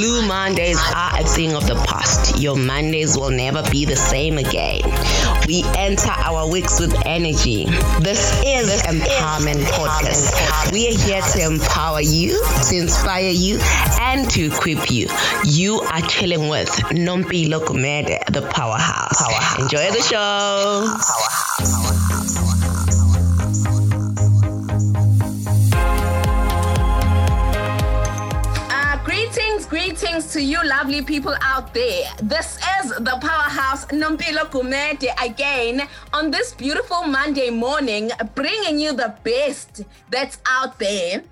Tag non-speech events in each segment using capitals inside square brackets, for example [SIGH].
Blue Mondays are a thing of the past. Your Mondays will never be the same again. We enter our weeks with energy. This is this Empowerment Podcast. We are here to empower you, to inspire you, and to equip you. You are chilling with Nompilo Gumede, the Powerhouse. Powerhouse. Enjoy the show. Powerhouse. Greetings to you, lovely people out there. This is the powerhouse Nompilo Gumede again on this beautiful Monday morning, bringing you the best that's out there.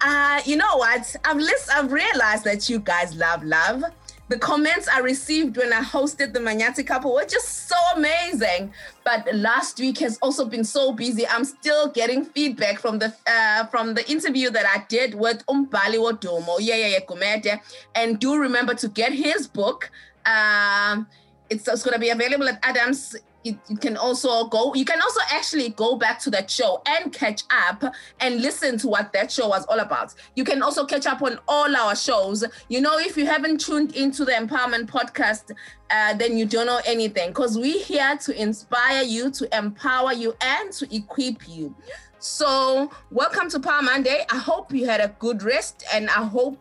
Uh, you know what? I've list, I've realized that you guys love love the comments I received when I hosted the Manyati couple were just so amazing. But last week has also been so busy. I'm still getting feedback from the uh, from the interview that I did with Umbali Wodumo, yeah, yeah, yeah, Gumede. And do remember to get his book. Um, it's, it's going to be available at Adams you, you, can also go you can also actually go back to that show and catch up and listen to what that show was all about. You can also catch up on all our shows. You know if you haven't tuned into the empowerment podcast uh, then you don't know anything because we're here to inspire you to empower you and to equip you. So welcome to power monday. I hope you had a good rest and i hope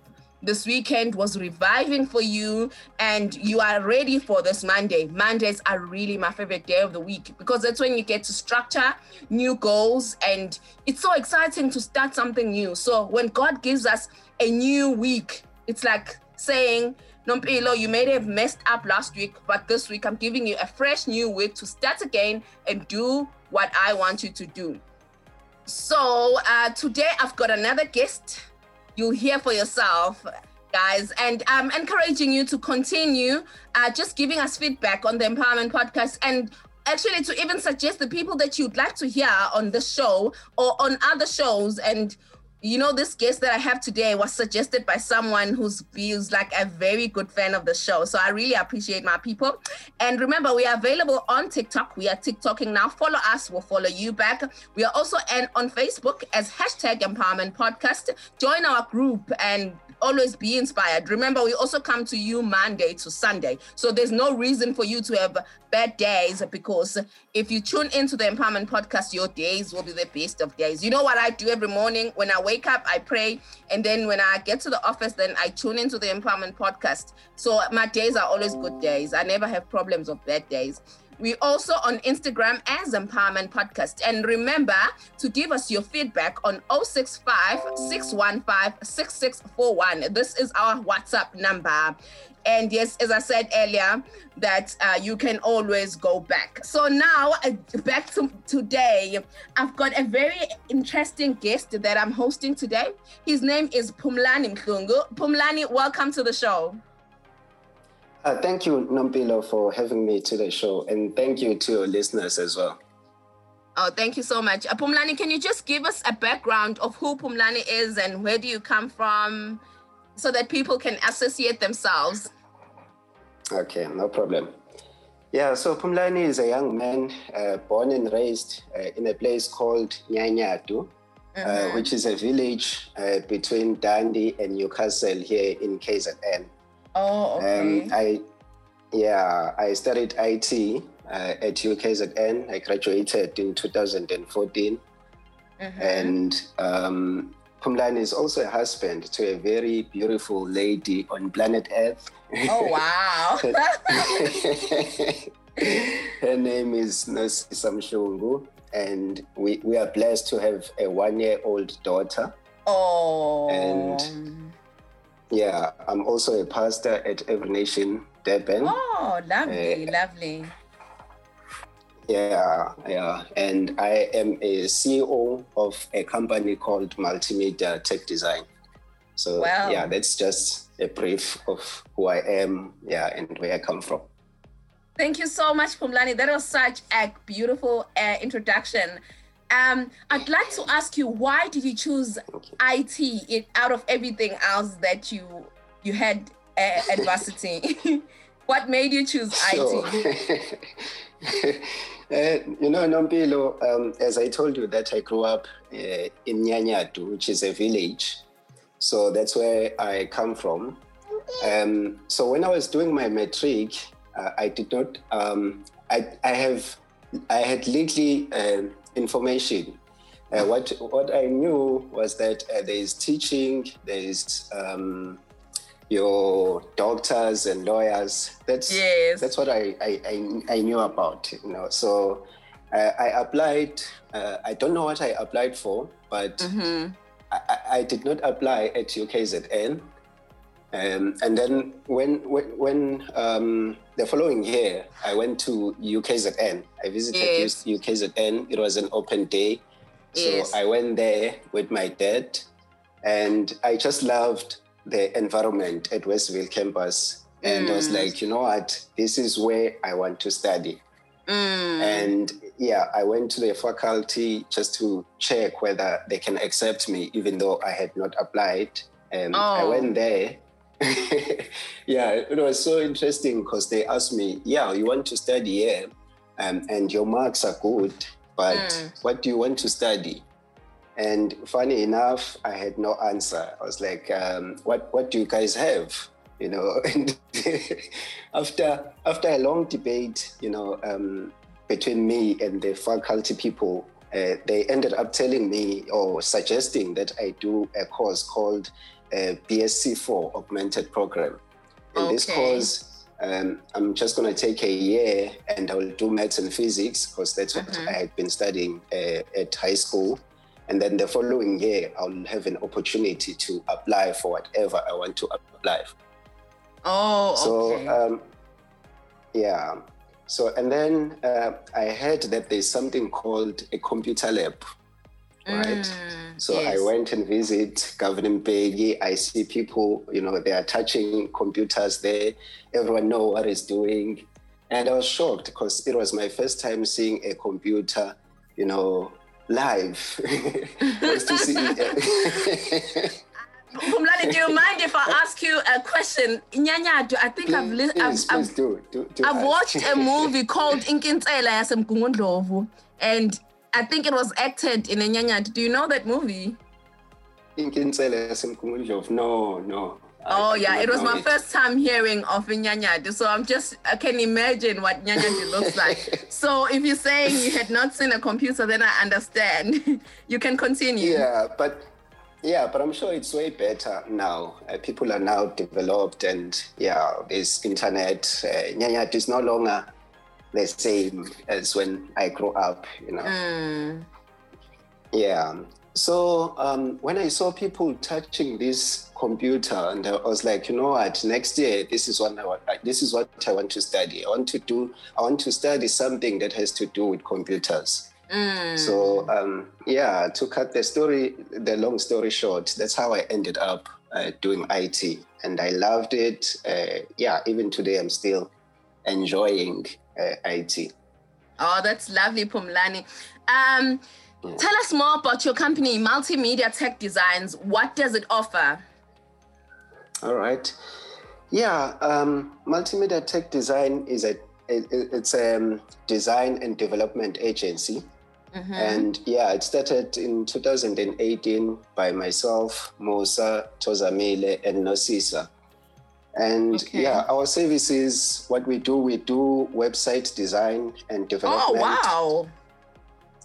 this weekend was reviving for you and you are ready for this Monday. Mondays are really my favorite day of the week because that's when you get to structure new goals and it's so exciting to start something new. So when God gives us a new week, it's like saying, Nompilo, you may have messed up last week, but this week I'm giving you a fresh new week to start again and do what I want you to do. So uh, today I've got another guest you'll hear for yourself guys and i'm encouraging you to continue uh, just giving us feedback on the empowerment podcast and actually to even suggest the people that you'd like to hear on the show or on other shows and you know, this guest that I have today was suggested by someone who's, who's like a very good fan of the show. So I really appreciate my people. And remember, we are available on TikTok. We are TikToking now. Follow us, we'll follow you back. We are also on Facebook as hashtag empowerment podcast. Join our group and always be inspired. Remember, we also come to you Monday to Sunday. So there's no reason for you to have bad days because if you tune into the Empowerment Podcast, your days will be the best of days. You know what I do every morning? When I wake up, I pray. And then when I get to the office, then I tune into the Empowerment Podcast. So my days are always good days. I never have problems of bad days. We also on Instagram as Empowerment Podcast. And remember to give us your feedback on 065 615 6641. This is our WhatsApp number. And yes, as I said earlier, that uh, you can always go back. So now, uh, back to today, I've got a very interesting guest that I'm hosting today. His name is Phumlani Mhlungu. Phumlani, welcome to the show. Uh, thank you, Nompilo, for having me to the show, and thank you to your listeners as well. Oh, thank you so much. Uh, Phumlani, can you just give us a background of who Phumlani is and where do you come from so that people can associate themselves? Okay, no problem. Yeah, so Phumlani is a young man uh, born and raised uh, in a place called Nyanyadu, uh, mm-hmm. which is a village uh, between Dundee and Newcastle here in KZN. Oh, okay. Um, I, yeah, I studied IT uh, at UKZN. I graduated in 2014. Mm-hmm. And um, Phumlani is also a husband to a very beautiful lady on planet Earth. Oh, wow. [LAUGHS] Her name is Nosisa Mhlungu, and we, we are blessed to have a one year old daughter. Oh. And yeah, I'm also a pastor at Every Nation Durban. Oh, lovely, uh, lovely. Yeah, yeah. And I am a CEO of a company called Multimedia Tech Design. So, wow. yeah, that's just a brief of who I am, yeah, and where I come from. Thank you so much, Phumlani. That was such a beautiful uh, introduction. Um, I'd like to ask you, why did you choose IT it, out of everything else that you you had uh, adversity? [LAUGHS] what made you choose sure. IT? [LAUGHS] uh, you know, Nompilo, um, as I told you that I grew up uh, in Nyanyadu, which is a village. So that's where I come from. Um, so when I was doing my matric, uh, I did not. Um, I, I have. I had little uh, information. Uh, what what I knew was that uh, there is teaching, there is um, your doctors and lawyers. That's yes. that's what I, I, I, knew about. You know, so uh, I applied. Uh, I don't know what I applied for, but mm-hmm. I, I, did not apply at UKZN. Um, and then when when, when um, the following year, I went to UKZN. I visited yes. UKZN. It was an open day, so yes. I went there with my dad, and I just loved the environment at Westville campus. And mm. I was like, you know what, this is where I want to study. Mm. And yeah, I went to the faculty just to check whether they can accept me, even though I had not applied. And oh. I went there. [LAUGHS] yeah, it was so interesting because they asked me, yeah, you want to study here um, and your marks are good, but mm. what do you want to study? And funny enough, I had no answer. I was like, um, "What What do you guys have?" You know. [LAUGHS] And after after a long debate, you know, um, between me and the faculty people, uh, they ended up telling me or suggesting that I do a course called uh, BSc4 Augmented Program. In okay. this course, um, I'm just going to take a year and I will do maths and physics because that's what Mhm. I had been studying uh, at high school. And then the following year, I'll have an opportunity to apply for whatever I want to apply. For. Oh, So, okay. um, yeah. So, and then uh, I heard that there's something called a computer lab, right? Mm, So I went and visit Govan Mbeki. I see people, you know, they are touching computers there. Everyone know what is doing. And I was shocked because it was my first time seeing a computer, you know, live. [LAUGHS] was to see Phumlani, [LAUGHS] do you mind if I ask you a question? Nyanya, I think I've, li- please, I've, please I've, do, do, do I've watched a movie [LAUGHS] called Inkinsela yasemgungundlovu, and I think it was acted in a Nyanya. Do you know that movie? No, no. Oh I yeah, it was my first time hearing of Nyanyadu. So I'm just I can imagine what Nyanyadu [LAUGHS] looks like. So if you're saying you had not seen a computer, then I understand. [LAUGHS] you can continue. Yeah, but yeah, but I'm sure it's way better now. Uh, people are now developed, and yeah, there's internet. Uh, Nyanyat is no longer the same as when I grew up. You know. Mm. Yeah. So um, when I saw people touching this computer, and I was like, you know what? Next year, this is what I want. This is what I want to study. I want to do. I want to study something that has to do with computers. Mm. So um, yeah, to cut the story, the long story short, that's how I ended up uh, doing IT, and I loved it. Uh, yeah, even today, I'm still enjoying uh, IT. Oh, that's lovely, Phumlani. Um, Yeah. Tell us more about your company, Multimedia Tech Designs. What does it offer? All right. Yeah, um, multimedia tech design is a it, it- it's a um, design and development agency, Mhm. and yeah, it started in 2018 by myself, Musa Tozamile, and Nosisa. And Okay. yeah, our services, what we do, we do website design and development. oh, development. wow.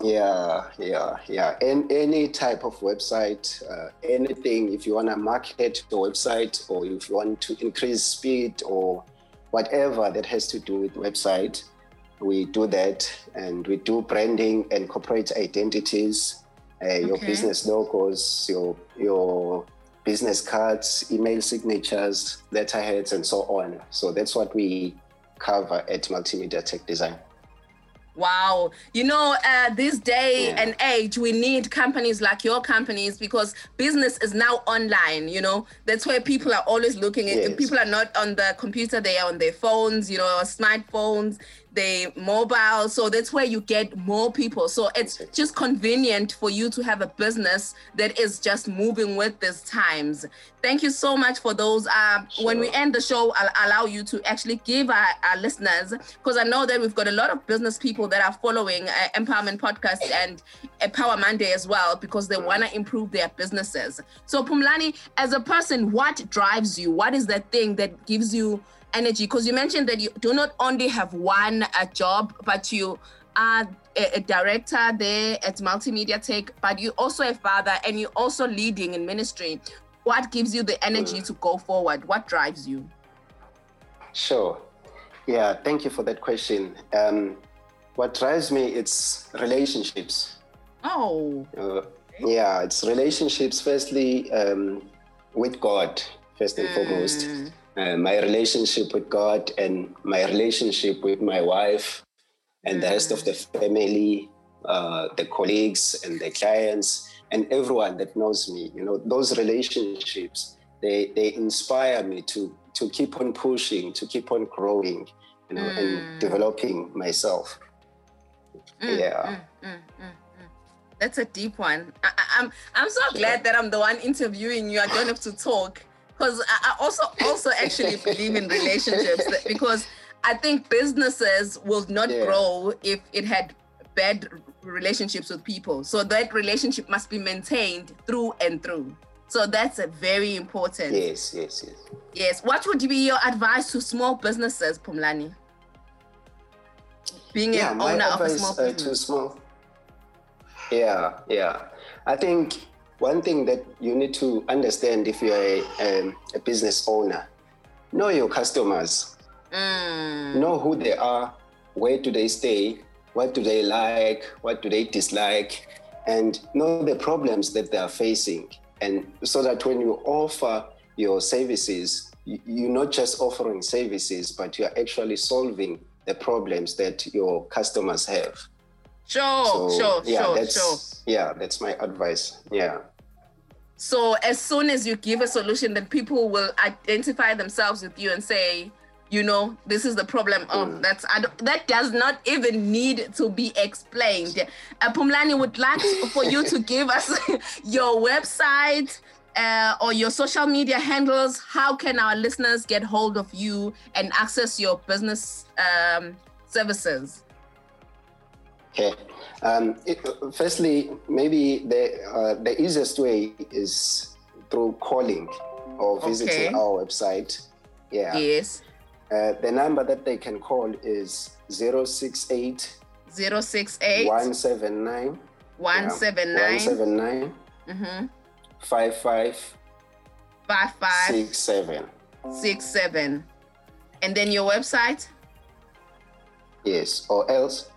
Yeah, yeah, yeah. And any type of website, uh, anything, if you want to market your website or if you want to increase speed or whatever that has to do with website, we do that. And we do branding and corporate identities, uh, your Okay. business logos, your, your business cards, email signatures, letterheads, and so on. So that's what we cover at Multimedia Tech Design. Wow. You know, uh, this day Yeah. and age, we need companies like your companies because business is now online. You know, that's where people are always looking at. Yes. People are not on the computer, they are on their phones, you know, smartphones. They mobile so that's where you get more people. So it's just convenient for you to have a business that is just moving with these times. Thank you so much for those uh, sure. when we end the show i'll allow you to actually give our, our listeners because i know that we've got a lot of business people that are following uh, empowerment podcast and empower monday as well because they want to improve their businesses. So phumlani as a person what drives you? What is that thing that gives you energy because you mentioned that you do not only have one uh, job but you are a, a, director there at multimedia tech but you also a father and you're also leading in ministry. What gives you the energy mm. to go forward? What drives you? Sure. Yeah thank you for that question. Um, what drives me it's relationships. Oh. Uh, yeah it's relationships firstly um, with god first and mm. foremost uh, my relationship with God and my relationship with my wife and mm. the rest of the mm. family, uh, the colleagues and the clients and everyone that knows me. You know, those relationships they they inspire me to to keep on pushing, to keep on growing, you know, mm. and developing myself. Mm, yeah. Mm, mm, That's a deep one. I, I'm I'm so glad that I'm the one interviewing you. I don't have to talk because I also also actually believe in relationships because I think businesses will not yeah. grow if it had bad relationships with people. So that relationship must be maintained through and through. So that's a very important. Yes, yes, yes. Yes. What would be your advice to small businesses, Phumlani? Being yeah, an owner of a small business. Uh, to small. Yeah, yeah. I think one thing that you need to understand if you're a, um, a business owner, know your customers, mm. know who they are, where do they stay, what do they like, what do they dislike, and know the problems that they are facing. And so that when you offer your services, you're not just offering services, but you're actually solving the problems that your customers have. Sure, so, sure, yeah, sure, that's, sure. Yeah, that's my advice. Yeah. So as soon as you give a solution, then people will identify themselves with you and say, you know, this is the problem. Oh, mm. that's that does not even need to be explained. Uh, Phumlani would like for you to give us [LAUGHS] your website uh, or your social media handles. How can our listeners get hold of you and access your business um, services? Okay. Um, it, firstly, maybe the uh, the easiest way is through calling or visiting okay. our website. Yeah. Yes. Uh, the number that they can call is 068 068 179 179 179 mm-hmm. 55 55 67 67 and then your website yes or else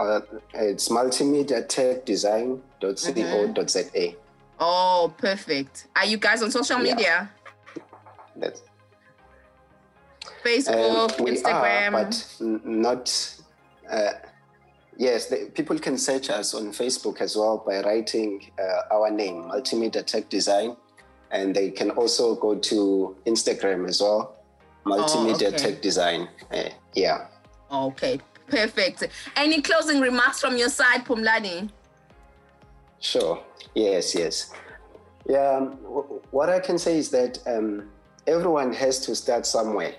uh, it's multimediatechdesign.co.za. Mm-hmm. Oh, perfect. Are you guys on social media? Yeah. That's Facebook, um, Instagram, are, but not. Uh, yes, the, people can search us on Facebook as well by writing uh, our name, Multimedia Tech Design, and they can also go to Instagram as well, Multimedia oh, okay. Tech Design. Uh, yeah. Okay, Perfect. Any closing remarks from your side, Phumlani? Sure. Yes, yes. Yeah, um, w- what I can say is that um, everyone has to start somewhere.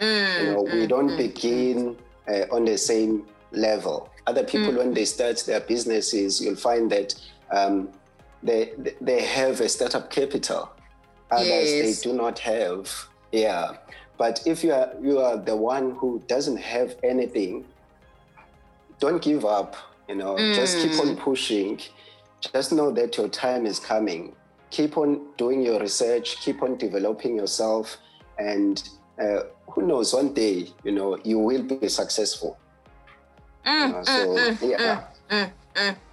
Mm, you know, mm, we don't mm, begin uh, on the same level. Other people, mm. when they start their businesses, you'll find that um, they they have a startup capital. Others yes. they do not have. Yeah, but if you are you are the one who doesn't have anything, don't give up. You know, mm. just keep on mm. pushing. Just know that your time is coming. Keep on doing your research. Keep on developing yourself, and uh, who knows? One day, you know, you will be successful. Mm, you know, so mm,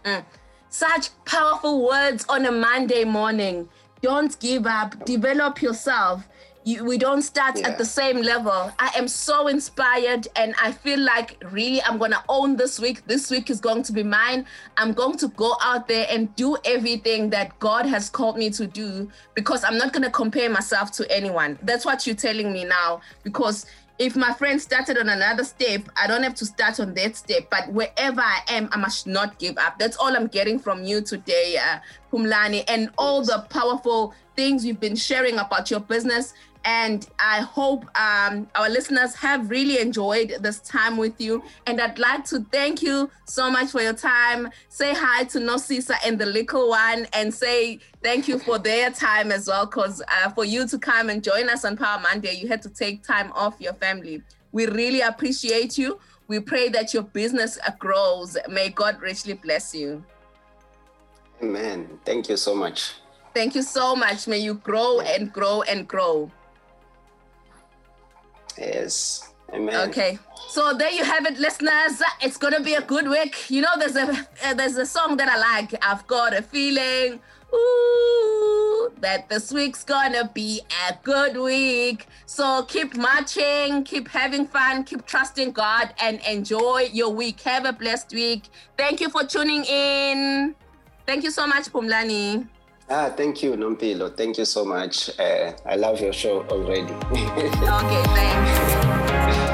yeah. Such powerful words on a Monday morning. Don't give up. Develop yourself you, we don't start yeah. at the same level. I am so inspired and I feel like really I'm going to own this week. This week is going to be mine. I'm going to go out there and do everything that God has called me to do because I'm not going to compare myself to anyone. That's what you're telling me now because if my friend started on another step, I don't have to start on that step. But wherever I am, I must not give up. That's all I'm getting from you today, uh, Phumlani, and all the powerful things you've been sharing about your business and I hope um, our listeners have really enjoyed this time with you. And I'd like to thank you so much for your time. Say hi to Nosisa and the little one, and say thank you for their time as well. Because uh, for you to come and join us on Power Monday, you had to take time off your family. We really appreciate you. We pray that your business grows. May God richly bless you. Amen. Thank you so much. Thank you so much. May you grow and grow and grow. Yes. Amen. Okay. So there you have it, listeners. It's gonna be a good week. You know, there's a uh, there's a song that I like. I've got a feeling, ooh, that this week's gonna be a good week. So keep marching, keep having fun, keep trusting God, and enjoy your week. Have a blessed week. Thank you for tuning in. Thank you so much, Phumlani. Ah, thank you, Nompilo. Thank you so much. Uh, I love your show already. [LAUGHS] okay, thanks.